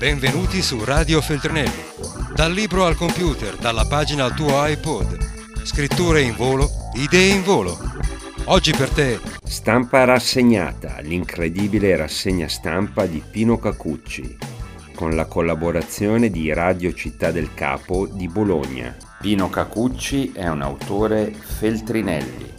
Benvenuti su Radio Feltrinelli. Dal libro al computer, dalla pagina al tuo iPod. Scritture in volo, idee in volo. Oggi per te. Stampa rassegnata, l'incredibile rassegna stampa di Pino Cacucci, con la collaborazione di Radio Città del Capo di Bologna. Pino Cacucci è un autore feltrinelli.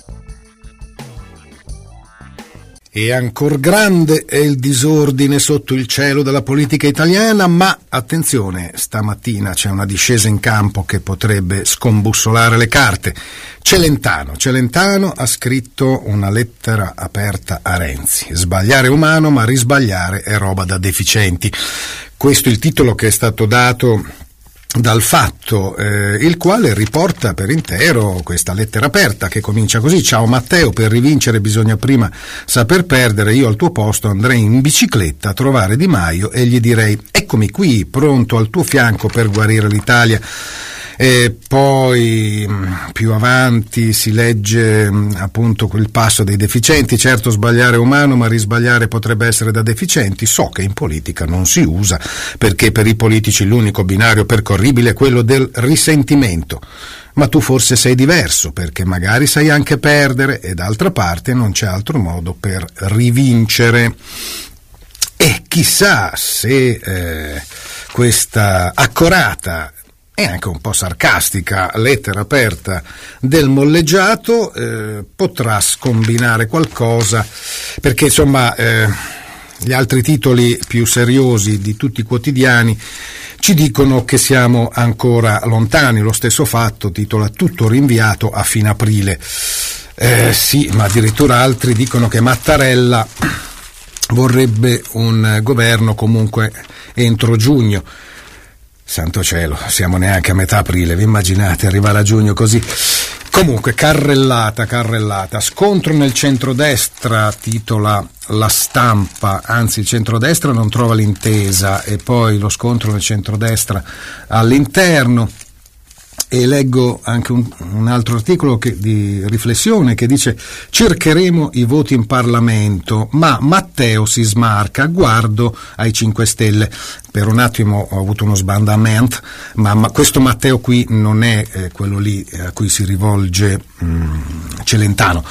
E ancor grande è il disordine sotto il cielo della politica italiana, ma attenzione, stamattina c'è una discesa in campo che potrebbe scombussolare le carte. Celentano, Celentano ha scritto una lettera aperta a Renzi. Sbagliare è umano, ma risbagliare è roba da deficienti. Questo è il titolo che è stato dato dal fatto, eh, il quale riporta per intero questa lettera aperta che comincia così: Ciao Matteo, per rivincere bisogna prima saper perdere. Io al tuo posto andrei in bicicletta a trovare Di Maio e gli direi: Eccomi qui, pronto al tuo fianco per guarire l'Italia. E poi mm, più avanti si legge mm, appunto quel passo dei deficienti, certo sbagliare è umano ma risbagliare potrebbe essere da deficienti, so che in politica non si usa perché per i politici l'unico binario percorribile è quello del risentimento. Ma tu forse sei diverso perché magari sai anche perdere e d'altra parte non c'è altro modo per rivincere. E chissà se eh, questa accorata e anche un po' sarcastica lettera aperta del molleggiato eh, potrà scombinare qualcosa perché insomma eh, gli altri titoli più seriosi di tutti i quotidiani ci dicono che siamo ancora lontani, lo stesso fatto titola tutto rinviato a fine aprile. Eh, sì, ma addirittura altri dicono che Mattarella vorrebbe un governo comunque entro giugno. Santo cielo, siamo neanche a metà aprile, vi immaginate arrivare a giugno così? Comunque, carrellata, carrellata. Scontro nel centrodestra, titola la stampa, anzi il centrodestra non trova l'intesa e poi lo scontro nel centrodestra all'interno e leggo anche un, un altro articolo che, di riflessione che dice cercheremo i voti in Parlamento, ma Matteo si smarca, guardo ai 5 Stelle. Per un attimo ho avuto uno sbandamento, ma, ma questo Matteo qui non è eh, quello lì a cui si rivolge mm, Celentano.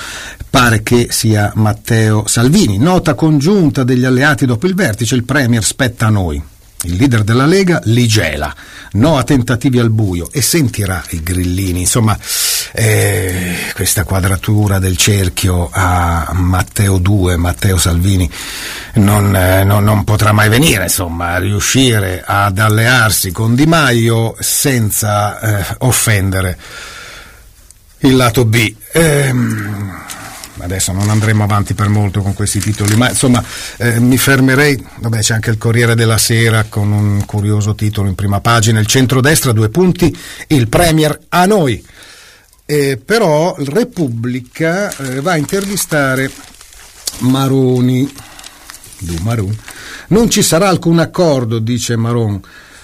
Pare che sia Matteo Salvini. Nota congiunta degli alleati dopo il vertice, il Premier spetta a noi. Il leader della Lega li gela, no a tentativi al buio e sentirà i grillini. Insomma, eh, questa quadratura del cerchio a Matteo 2, Matteo Salvini, non, eh, non, non potrà mai venire, insomma, a riuscire ad allearsi con Di Maio senza eh, offendere il lato B. Ehm, adesso non andremo avanti per molto con questi titoli, ma insomma eh, mi fermerei, vabbè c'è anche il Corriere della Sera con un curioso titolo in prima pagina, il centrodestra due punti, il Premier a noi. Eh, però Repubblica eh, va a intervistare Maroni. Du Maron. Non ci sarà alcun accordo, dice Maron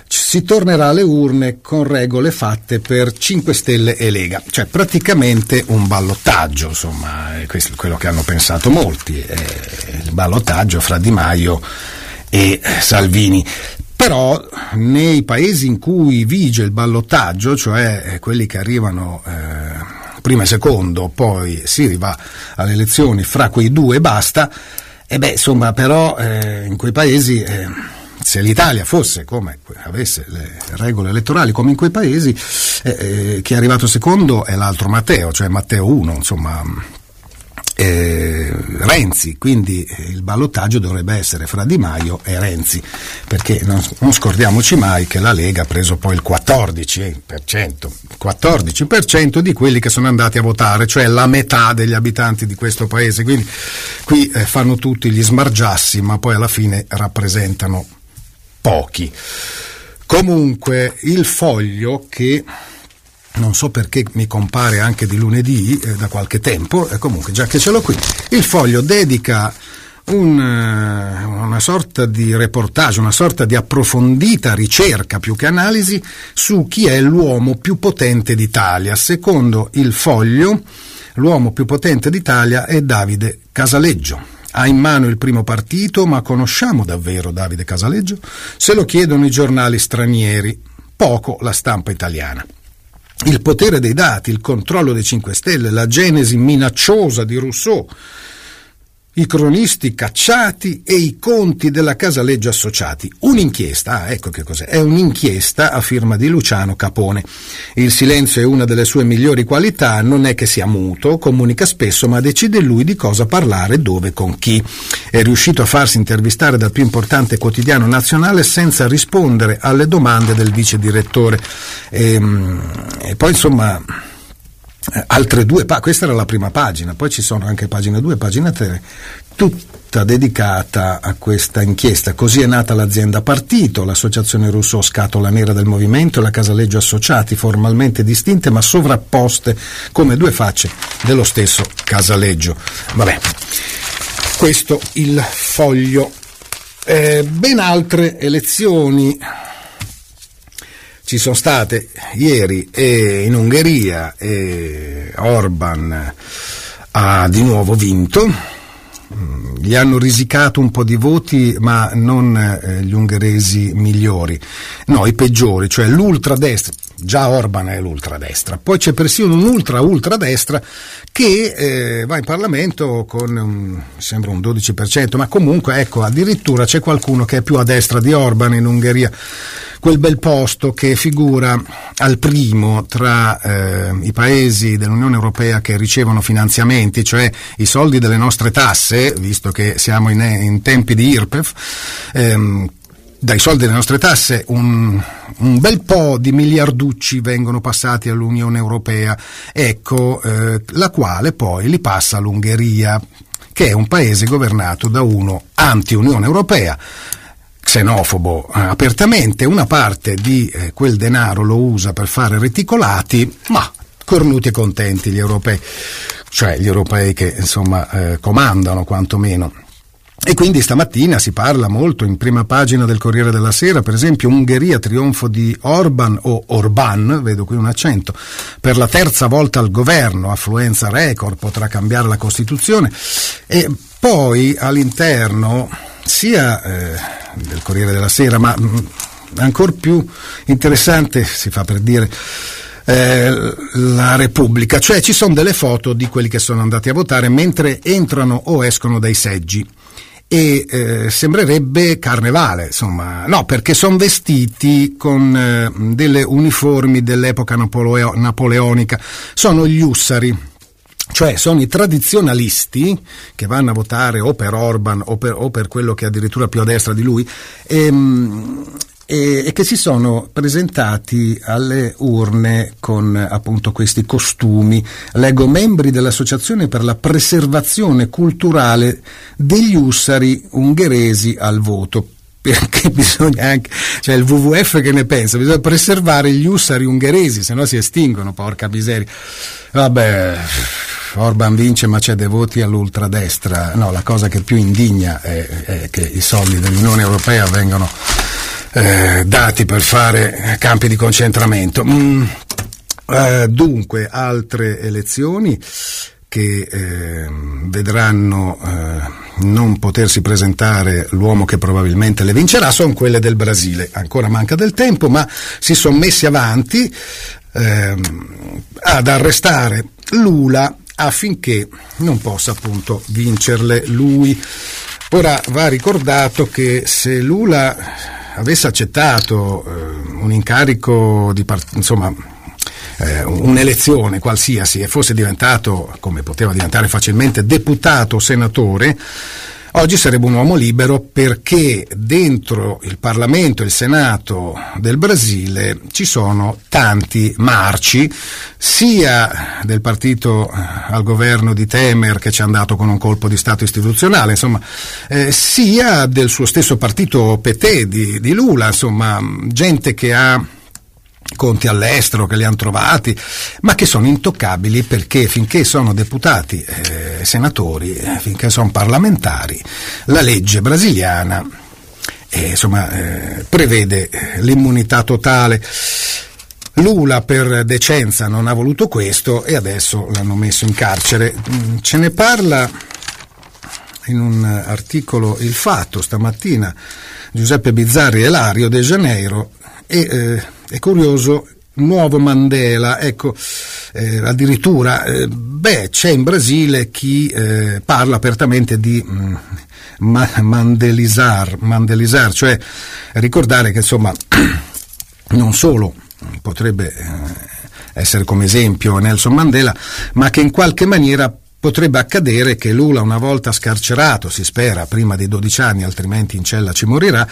si tornerà alle urne con regole fatte per 5 Stelle e Lega, cioè praticamente un ballottaggio, insomma, questo è quello che hanno pensato molti, il ballottaggio fra Di Maio e Salvini. Però nei paesi in cui vige il ballottaggio, cioè quelli che arrivano eh, prima e secondo, poi si arriva alle elezioni fra quei due e basta, e beh, insomma, però eh, in quei paesi eh, se l'Italia fosse come avesse le regole elettorali come in quei paesi, eh, eh, chi è arrivato secondo è l'altro Matteo, cioè Matteo 1, insomma. Eh, Renzi, quindi eh, il ballottaggio dovrebbe essere fra Di Maio e Renzi, perché non, non scordiamoci mai che la Lega ha preso poi il 14%, 14% di quelli che sono andati a votare, cioè la metà degli abitanti di questo paese, quindi qui eh, fanno tutti gli smargiassi, ma poi alla fine rappresentano pochi. Comunque il foglio che non so perché mi compare anche di lunedì eh, da qualche tempo, e comunque già che ce l'ho qui, il foglio dedica un, eh, una sorta di reportage, una sorta di approfondita ricerca più che analisi su chi è l'uomo più potente d'Italia. Secondo il foglio, l'uomo più potente d'Italia è Davide Casaleggio ha in mano il primo partito, ma conosciamo davvero Davide Casaleggio? Se lo chiedono i giornali stranieri, poco la stampa italiana. Il potere dei dati, il controllo dei 5 Stelle, la genesi minacciosa di Rousseau, i cronisti cacciati e i conti della Casaleggio associati. Un'inchiesta, ah, ecco che cos'è, è un'inchiesta a firma di Luciano Capone. Il silenzio è una delle sue migliori qualità, non è che sia muto, comunica spesso, ma decide lui di cosa parlare, dove, con chi. È riuscito a farsi intervistare dal più importante quotidiano nazionale senza rispondere alle domande del vice direttore. E, ehm, e poi insomma eh, altre due pagine, questa era la prima pagina, poi ci sono anche pagina 2 e pagina 3, tutta dedicata a questa inchiesta. Così è nata l'azienda Partito, l'associazione Russo Scatola Nera del Movimento e la Casaleggio Associati, formalmente distinte ma sovrapposte come due facce dello stesso Casaleggio. Vabbè, questo il foglio. Eh, ben altre elezioni ci sono state ieri e in Ungheria e Orban ha di nuovo vinto. Gli hanno risicato un po' di voti, ma non eh, gli ungheresi migliori, no, i peggiori, cioè l'ultradestra. Già Orban è l'ultradestra, poi c'è persino un'ultra-ultradestra che eh, va in Parlamento con um, sembra un 12%, ma comunque ecco, addirittura c'è qualcuno che è più a destra di Orban in Ungheria quel bel posto che figura al primo tra eh, i paesi dell'Unione Europea che ricevono finanziamenti, cioè i soldi delle nostre tasse, visto che siamo in, in tempi di IRPEF, ehm, dai soldi delle nostre tasse un, un, bel po' di miliarducci vengono passati all'Unione Europea, ecco, eh, la quale poi li passa all'Ungheria, che è un paese governato da uno anti-Unione Europea, xenofobo eh, apertamente, una parte di eh, quel denaro lo usa per fare reticolati, ma cornuti e contenti gli europei, cioè gli europei che insomma eh, comandano quantomeno. E quindi stamattina si parla molto in prima pagina del Corriere della Sera, per esempio Ungheria trionfo di Orban o Orban, vedo qui un accento, per la terza volta al governo, affluenza record, potrà cambiare la Costituzione. E poi all'interno sia eh, del Corriere della Sera, ma mm, ancora più interessante, si fa per dire, eh, la Repubblica, cioè ci sono delle foto di quelli che sono andati a votare mentre entrano o escono dai seggi. E eh, sembrerebbe carnevale, insomma, no, perché sono vestiti con eh, delle uniformi dell'epoca napoleo- napoleonica, sono gli ussari cioè sono i tradizionalisti che vanno a votare o per Orban o per, o per quello che è addirittura più a destra di lui ehm, e, e, che si sono presentati alle urne con appunto questi costumi. Leggo membri dell'Associazione per la preservazione culturale degli ussari ungheresi al voto perché bisogna anche, cioè il WWF che ne pensa, bisogna preservare gli ussari ungheresi, se no si estinguono, porca miseria. Vabbè, Orban vince ma c'è dei voti all'ultradestra. No, la cosa che più indigna è, è che i soldi dell'Unione Europea vengono eh, dati per fare campi di concentramento. Mm, eh, dunque, altre elezioni che eh, vedranno eh, non potersi presentare l'uomo che probabilmente le vincerà sono quelle del Brasile. Ancora manca del tempo, ma si sono messi avanti ehm, ad arrestare Lula affinché non possa appunto vincerle lui. Ora va ricordato che se Lula avesse accettato eh, un incarico di part- insomma eh, un'elezione qualsiasi e fosse diventato, come poteva diventare facilmente, deputato o senatore, Oggi sarebbe un uomo libero perché dentro il Parlamento e il Senato del Brasile ci sono tanti marci, sia del partito eh, al governo di Temer che ci è andato con un colpo di Stato istituzionale, insomma, eh, sia del suo stesso partito PT di, di Lula, insomma, gente che ha conti all'estero che li hanno trovati, ma che sono intoccabili perché finché sono deputati, eh, senatori, eh, finché sono parlamentari, la legge brasiliana eh, insomma, eh, prevede l'immunità totale. Lula per decenza non ha voluto questo e adesso l'hanno messo in carcere. Mm, ce ne parla in un articolo Il Fatto stamattina Giuseppe Bizzarri e Lario De Janeiro e eh, è curioso nuovo Mandela, ecco, eh, addirittura, eh, beh, c'è in Brasile chi eh, parla apertamente di mm, ma- mandelisar, mandelisar, cioè ricordare che insomma non solo potrebbe eh, essere come esempio Nelson Mandela, ma che in qualche maniera potrebbe accadere che Lula una volta scarcerato, si spera, prima dei 12 anni, altrimenti in cella ci morirà,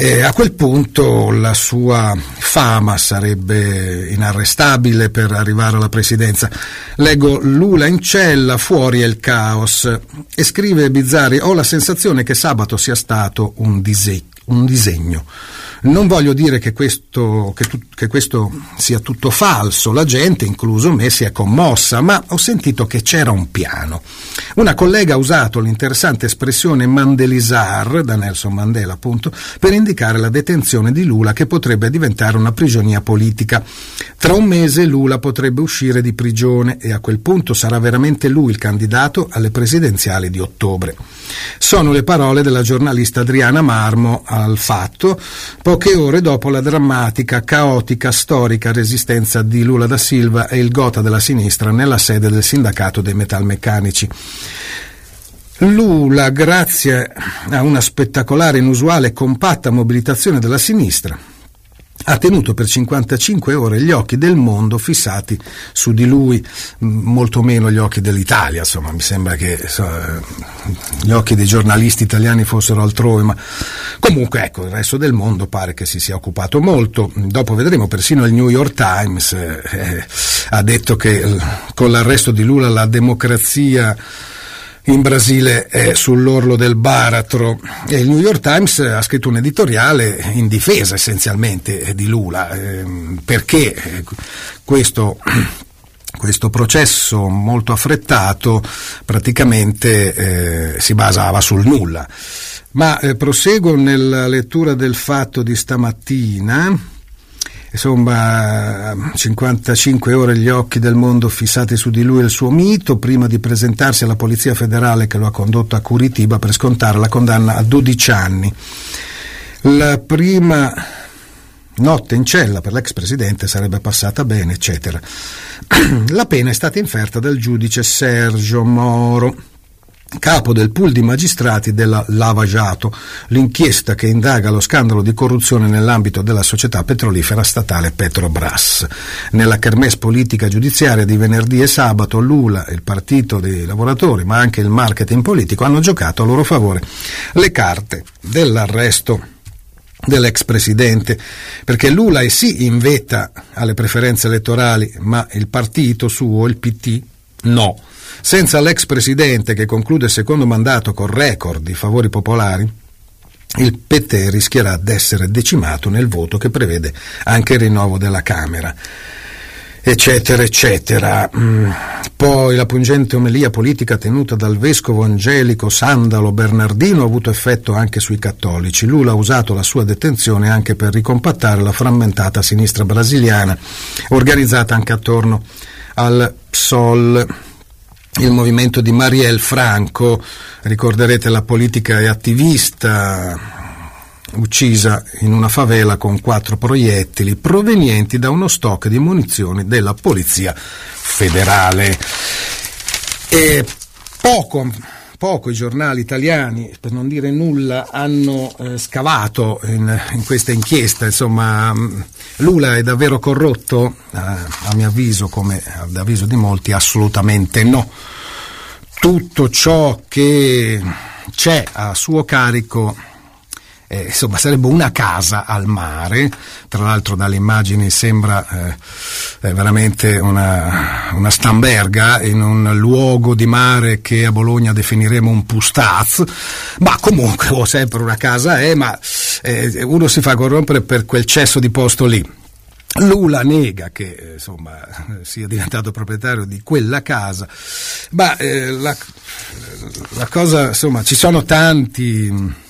e a quel punto la sua fama sarebbe inarrestabile per arrivare alla presidenza. Leggo Lula in cella, fuori è il caos. E scrive Bizzarri, ho la sensazione che sabato sia stato un, dise- un disegno. Non voglio dire che questo, che, tu, che questo, sia tutto falso, la gente, incluso me, si è commossa, ma ho sentito che c'era un piano. Una collega ha usato l'interessante espressione Mandelisar, da Nelson Mandela appunto, per indicare la detenzione di Lula che potrebbe diventare una prigionia politica. Tra un mese Lula potrebbe uscire di prigione e a quel punto sarà veramente lui il candidato alle presidenziali di ottobre. Sono le parole della giornalista Adriana Marmo al fatto, poche ore dopo la drammatica, caotica, storica resistenza di Lula da Silva e il gota della sinistra nella sede del sindacato dei metalmeccanici. Lula, grazie a una spettacolare, inusuale e compatta mobilitazione della sinistra, ha tenuto per 55 ore gli occhi del mondo fissati su di lui, molto meno gli occhi dell'Italia, insomma mi sembra che so, gli occhi dei giornalisti italiani fossero altrove, ma comunque ecco, il resto del mondo pare che si sia occupato molto, dopo vedremo persino il New York Times eh, ha detto che con l'arresto di Lula la democrazia in Brasile è sull'orlo del baratro. E il New York Times ha scritto un editoriale in difesa essenzialmente di Lula. Ehm, perché eh, questo questo processo molto affrettato praticamente eh, si basava sul nulla. Ma eh, proseguo nella lettura del fatto di stamattina insomma 55 ore gli occhi del mondo fissati su di lui e il suo mito prima di presentarsi alla Polizia Federale che lo ha condotto a Curitiba per scontare la condanna a 12 anni. La prima notte in cella per l'ex presidente sarebbe passata bene, eccetera. La pena è stata inferta dal giudice Sergio Moro capo del pool di magistrati della Lava Jato, l'inchiesta che indaga lo scandalo di corruzione nell'ambito della società petrolifera statale Petrobras. Nella kermesse politica giudiziaria di venerdì e sabato Lula, il partito dei lavoratori, ma anche il marketing politico hanno giocato a loro favore le carte dell'arresto dell'ex presidente, perché Lula è sì in vetta alle preferenze elettorali, ma il partito suo, il PT, no. Senza l'ex presidente che conclude il secondo mandato con record di favori popolari, il PT rischierà di essere decimato nel voto che prevede anche il rinnovo della Camera eccetera, eccetera. Mm. Poi la pungente omelia politica tenuta dal vescovo Angelico Sandalo Bernardino ha avuto effetto anche sui cattolici. Lula ha usato la sua detenzione anche per ricompattare la frammentata sinistra brasiliana, organizzata anche attorno al PSOL il movimento di Marielle Franco, ricorderete la politica e attivista uccisa in una favela con quattro proiettili provenienti da uno stock di munizioni della Polizia Federale. E poco poco i giornali italiani, per non dire nulla, hanno eh, scavato in, in, questa inchiesta. Insomma, mm, Lula è davvero corrotto? Eh, a mio avviso, come ad avviso di molti, assolutamente no. Tutto ciò che c'è a suo carico eh, insomma sarebbe una casa al mare, tra l'altro dalle immagini sembra eh, veramente una, una, stamberga in un luogo di mare che a Bologna definiremo un pustaz, ma comunque oh, sempre una casa è, ma eh, uno si fa corrompere per quel cesso di posto lì. Lula nega che insomma, sia diventato proprietario di quella casa, ma eh, la, la, cosa, insomma, ci sono tanti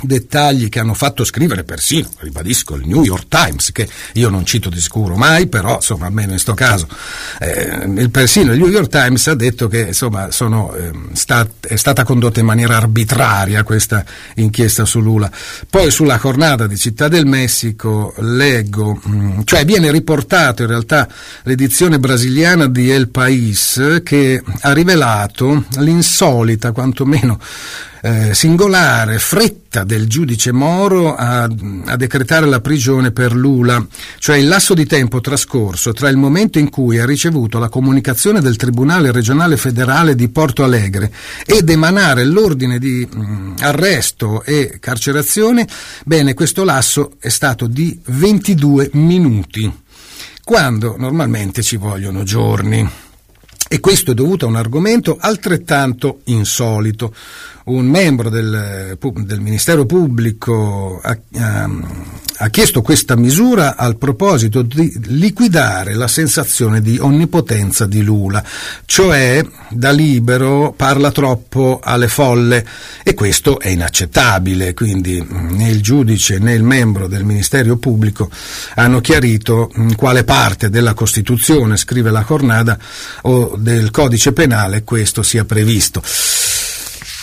dettagli che hanno fatto scrivere persino, ribadisco, il New York Times, che io non cito di sicuro mai, però insomma almeno in questo caso, eh, persino il New York Times ha detto che insomma sono, eh, stat, è stata condotta in maniera arbitraria questa inchiesta su Lula. Poi sulla jornada di Città del Messico leggo, mh, mm, cioè viene riportato in realtà l'edizione brasiliana di El País che ha rivelato l'insolita, quantomeno eh, singolare fretta del giudice Moro a, a, decretare la prigione per Lula, cioè il lasso di tempo trascorso tra il momento in cui ha ricevuto la comunicazione del Tribunale regionale federale di Porto Alegre ed emanare l'ordine di mh, mm, arresto e carcerazione, bene, questo lasso è stato di 22 minuti, quando normalmente ci vogliono giorni. E questo è dovuto a un argomento altrettanto insolito, un membro del, del Ministero Pubblico ha, ha, ha, chiesto questa misura al proposito di liquidare la sensazione di onnipotenza di Lula, cioè da libero parla troppo alle folle e questo è inaccettabile, quindi né il giudice né il membro del Ministero Pubblico hanno chiarito in quale parte della Costituzione, scrive la Cornada, o del codice penale questo sia previsto.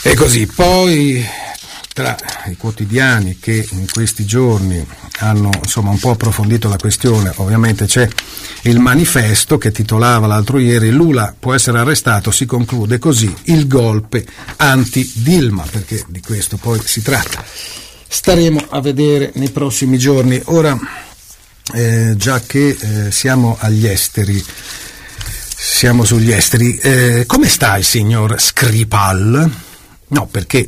E così, poi tra i quotidiani che in questi giorni hanno insomma, un po' approfondito la questione, ovviamente c'è il manifesto che titolava l'altro ieri Lula può essere arrestato, si conclude così il golpe anti-Dilma, perché di questo poi si tratta. Staremo a vedere nei prossimi giorni. Ora, eh, già che eh, siamo agli esteri, siamo sugli esteri, eh, come sta il signor Skripal? No, perché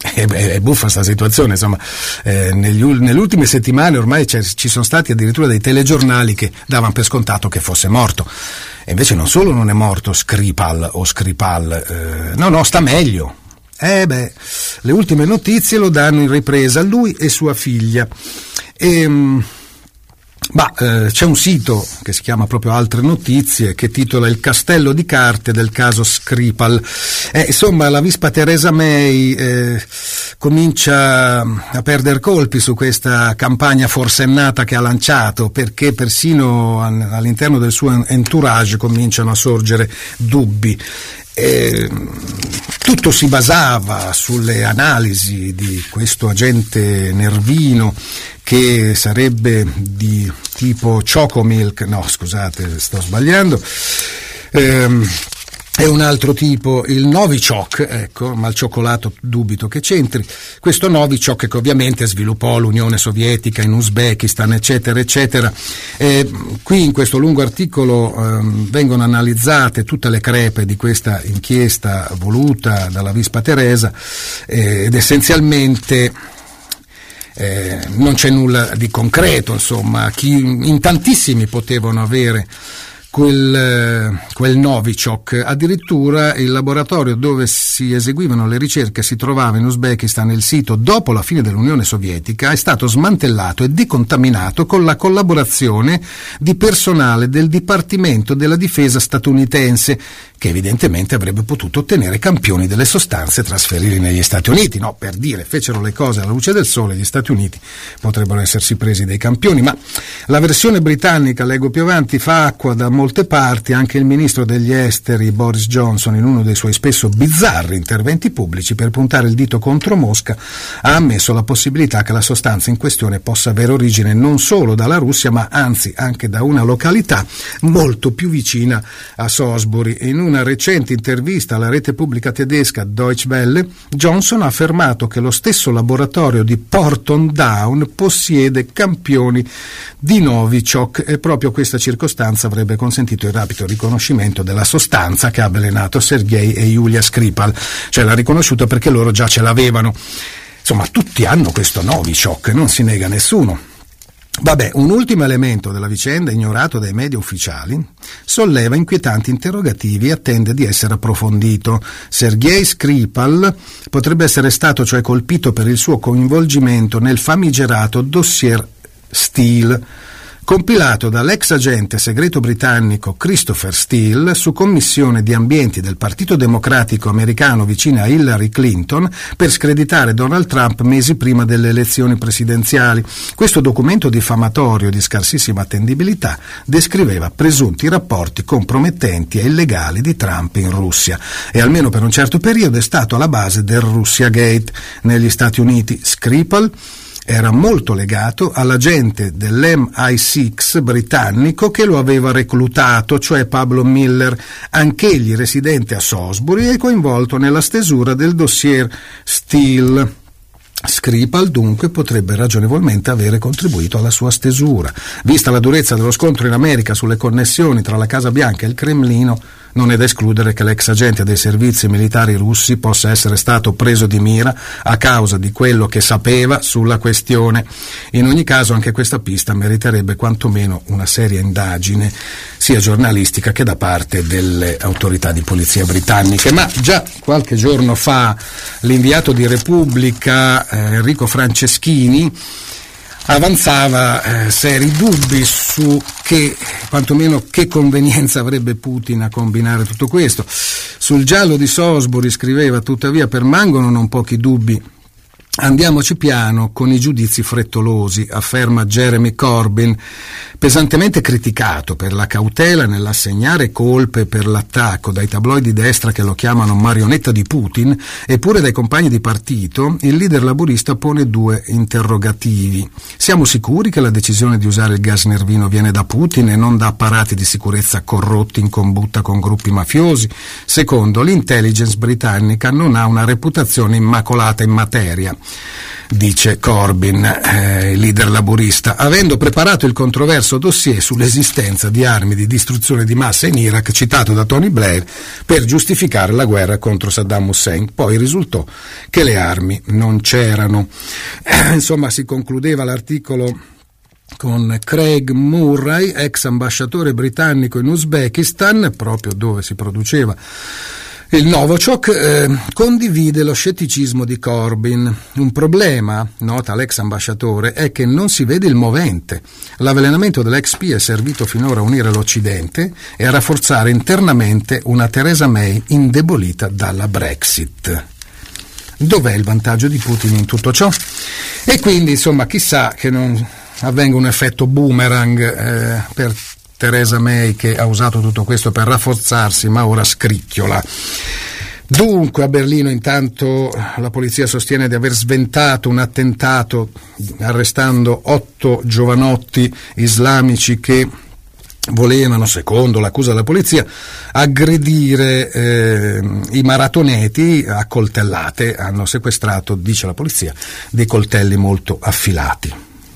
è, buffa questa situazione, insomma, eh, negli, nelle ultime settimane ormai ci sono stati addirittura dei telegiornali che davano per scontato che fosse morto. E invece non solo non è morto Skripal o Skripal, eh, no, no, sta meglio. Eh beh, le ultime notizie lo danno in ripresa lui e sua figlia. E, ehm, ma eh, c'è un sito che si chiama proprio Altre Notizie che titola Il castello di carte del caso Skripal. Eh, insomma, la vispa Teresa May eh, comincia a perdere colpi su questa campagna forsennata che ha lanciato perché persino all'interno del suo entourage cominciano a sorgere dubbi. Eh, tutto si basava sulle analisi di questo agente nervino che sarebbe di tipo Chocomilk, no scusate sto sbagliando, ehm, è un altro tipo, il Novichok, ecco, ma il cioccolato dubito che c'entri. Questo Novichok che ovviamente sviluppò l'Unione Sovietica in Uzbekistan, eccetera, eccetera. E qui in questo lungo articolo eh, vengono analizzate tutte le crepe di questa inchiesta voluta dalla Vispa Teresa eh, ed essenzialmente eh, non c'è nulla di concreto, insomma, chi, in tantissimi potevano avere quel, eh, quel Novichok. Addirittura il laboratorio dove si eseguivano le ricerche si trovava in Uzbekistan, il sito dopo la fine dell'Unione Sovietica, è stato smantellato e decontaminato con la collaborazione di personale del Dipartimento della Difesa statunitense che evidentemente avrebbe potuto ottenere campioni delle sostanze e trasferirli negli Stati Uniti. No, per dire, fecero le cose alla luce del sole, gli Stati Uniti potrebbero essersi presi dei campioni, ma la versione britannica, leggo più avanti, fa acqua da molte parti, anche il ministro degli esteri Boris Johnson, in uno dei suoi spesso bizzarri interventi pubblici per puntare il dito contro Mosca, ha ammesso la possibilità che la sostanza in questione possa avere origine non solo dalla Russia, ma anzi anche da una località molto più vicina a Salisbury. In una recente intervista alla rete pubblica tedesca Deutsche Welle, Johnson ha affermato che lo stesso laboratorio di Porton Down possiede campioni di Novichok e proprio questa circostanza avrebbe consentito il rapido riconoscimento della sostanza che ha avvelenato Sergei e Yulia Skripal, cioè l'ha riconosciuto perché loro già ce l'avevano. Insomma, tutti hanno questo Novichok, non si nega nessuno. Vabbè, un ultimo elemento della vicenda, ignorato dai media ufficiali, solleva inquietanti interrogativi e attende di essere approfondito. Sergei Skripal potrebbe essere stato cioè colpito per il suo coinvolgimento nel famigerato dossier Steele, compilato dall'ex agente segreto britannico Christopher Steele su commissione di ambienti del Partito Democratico americano vicino a Hillary Clinton per screditare Donald Trump mesi prima delle elezioni presidenziali. Questo documento diffamatorio di scarsissima attendibilità descriveva presunti rapporti compromettenti e illegali di Trump in Russia e almeno per un certo periodo è stato alla base del Russia Gate negli Stati Uniti. Skripal era molto legato all'agente dell'MI6 britannico che lo aveva reclutato, cioè Pablo Miller, anch'egli residente a Salisbury e coinvolto nella stesura del dossier Steele. Skripal dunque potrebbe ragionevolmente avere contribuito alla sua stesura. Vista la durezza dello scontro in America sulle connessioni tra la Casa Bianca e il Cremlino, non è da escludere che l'ex agente dei servizi militari russi possa essere stato preso di mira a causa di quello che sapeva sulla questione. In ogni caso anche questa pista meriterebbe quantomeno una seria indagine sia giornalistica che da parte delle autorità di polizia britanniche. Ma già qualche giorno fa l'inviato di Repubblica eh, Enrico Franceschini avanzava eh, seri dubbi su che, quantomeno che convenienza avrebbe Putin a combinare tutto questo. Sul giallo di Salisbury scriveva tuttavia permangono non pochi dubbi Andiamoci piano con i giudizi frettolosi, afferma Jeremy Corbyn, pesantemente criticato per la cautela nell'assegnare colpe per l'attacco dai tabloidi destra che lo chiamano marionetta di Putin, eppure dai compagni di partito, il leader laburista pone due interrogativi. Siamo sicuri che la decisione di usare il gas nervino viene da Putin e non da apparati di sicurezza corrotti in combutta con gruppi mafiosi? Secondo, l'intelligence britannica non ha una reputazione immacolata in materia dice Corbyn, eh, leader laburista, avendo preparato il controverso dossier sull'esistenza di armi di distruzione di massa in Iraq citato da Tony Blair per giustificare la guerra contro Saddam Hussein. Poi risultò che le armi non c'erano. Eh, insomma, si concludeva l'articolo con Craig Murray, ex ambasciatore britannico in Uzbekistan, proprio dove si produceva il Novichok eh, condivide lo scetticismo di Corbyn. Un problema, nota l'ex ambasciatore, è che non si vede il movente. L'avvelenamento dell'ex P è servito finora a unire l'Occidente e a rafforzare internamente una Theresa May indebolita dalla Brexit. Dov'è il vantaggio di Putin in tutto ciò? E quindi, insomma, chissà che non avvenga un effetto boomerang eh, per Theresa May che ha usato tutto questo per rafforzarsi, ma ora scricchiola. Dunque a Berlino intanto la polizia sostiene di aver sventato un attentato arrestando otto giovanotti islamici che volevano, secondo l'accusa della polizia, aggredire eh, i maratoneti a coltellate. Hanno sequestrato, dice la polizia, dei coltelli molto affilati.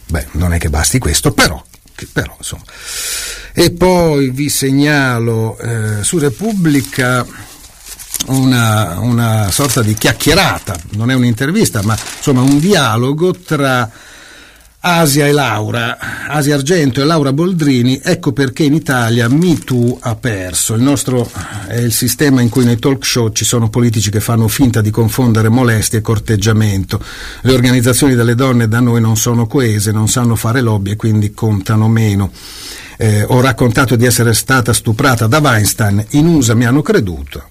Beh, non è che basti questo, però, però insomma. E poi vi segnalo eh, su Repubblica una, una, sorta di chiacchierata, non è un'intervista, ma insomma un dialogo tra Asia e Laura, Asia Argento e Laura Boldrini, ecco perché in Italia MeToo ha perso. Il nostro è il sistema in cui nei talk show ci sono politici che fanno finta di confondere molestie e corteggiamento. Le organizzazioni delle donne da noi non sono coese, non sanno fare lobby e quindi contano meno eh, ho raccontato di essere stata stuprata da Weinstein, in USA mi hanno creduto,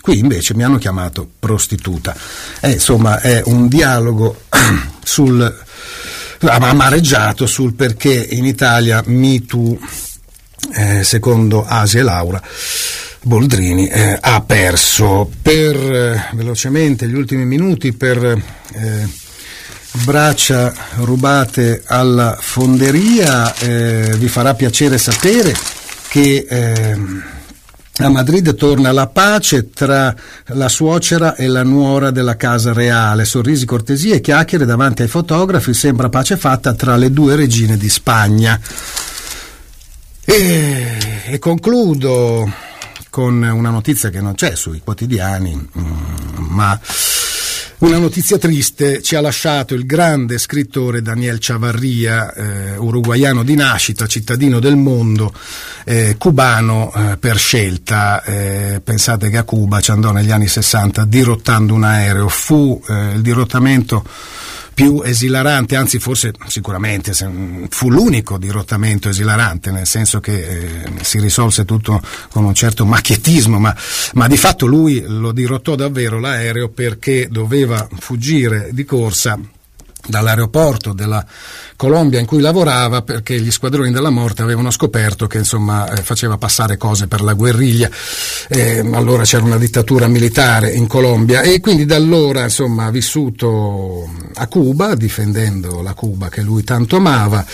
qui invece mi hanno chiamato prostituta. Eh, insomma, è un dialogo sul amareggiato sul perché in Italia MeToo, eh, secondo Asia e Laura, Boldrini eh, ha perso. Per eh, velocemente gli ultimi minuti per eh, braccia rubate alla fonderia, eh, vi farà piacere sapere che eh, a Madrid torna la pace tra la suocera e la nuora della casa reale. Sorrisi, cortesie e chiacchiere davanti ai fotografi, sembra pace fatta tra le due regine di Spagna. E, e concludo con una notizia che non c'è sui quotidiani, mm, ma una notizia triste ci ha lasciato il grande scrittore Daniel Chavarria, eh, uruguaiano di nascita, cittadino del mondo, eh, cubano eh, per scelta. Eh, pensate che a Cuba ci andò negli anni 60 dirottando un aereo. Fu eh, il dirottamento più esilarante, anzi forse sicuramente fu l'unico dirottamento esilarante, nel senso che eh, si risolse tutto con un certo macchietismo, ma, ma di fatto lui lo dirottò davvero l'aereo perché doveva fuggire di corsa dall'aeroporto della Colombia in cui lavorava perché gli squadroni della morte avevano scoperto che insomma eh, faceva passare cose per la guerriglia. Eh, allora c'era una dittatura militare in Colombia e quindi da allora insomma ha vissuto a Cuba difendendo la Cuba che lui tanto amava.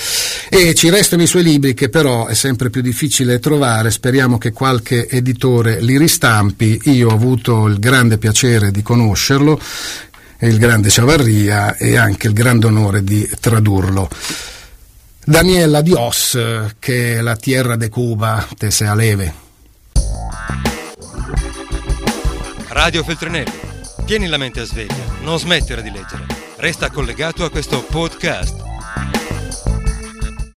E ci restano i suoi libri che però è sempre più difficile trovare. Speriamo che qualche editore li ristampi. Io ho avuto il grande piacere di conoscerlo il grande Ciavarria e anche il grande onore di tradurlo. Daniela Dios, che è la tierra de Cuba, te sea leve. Radio Feltrinelli, tieni la mente a sveglia, non smettere di leggere, resta collegato a questo podcast.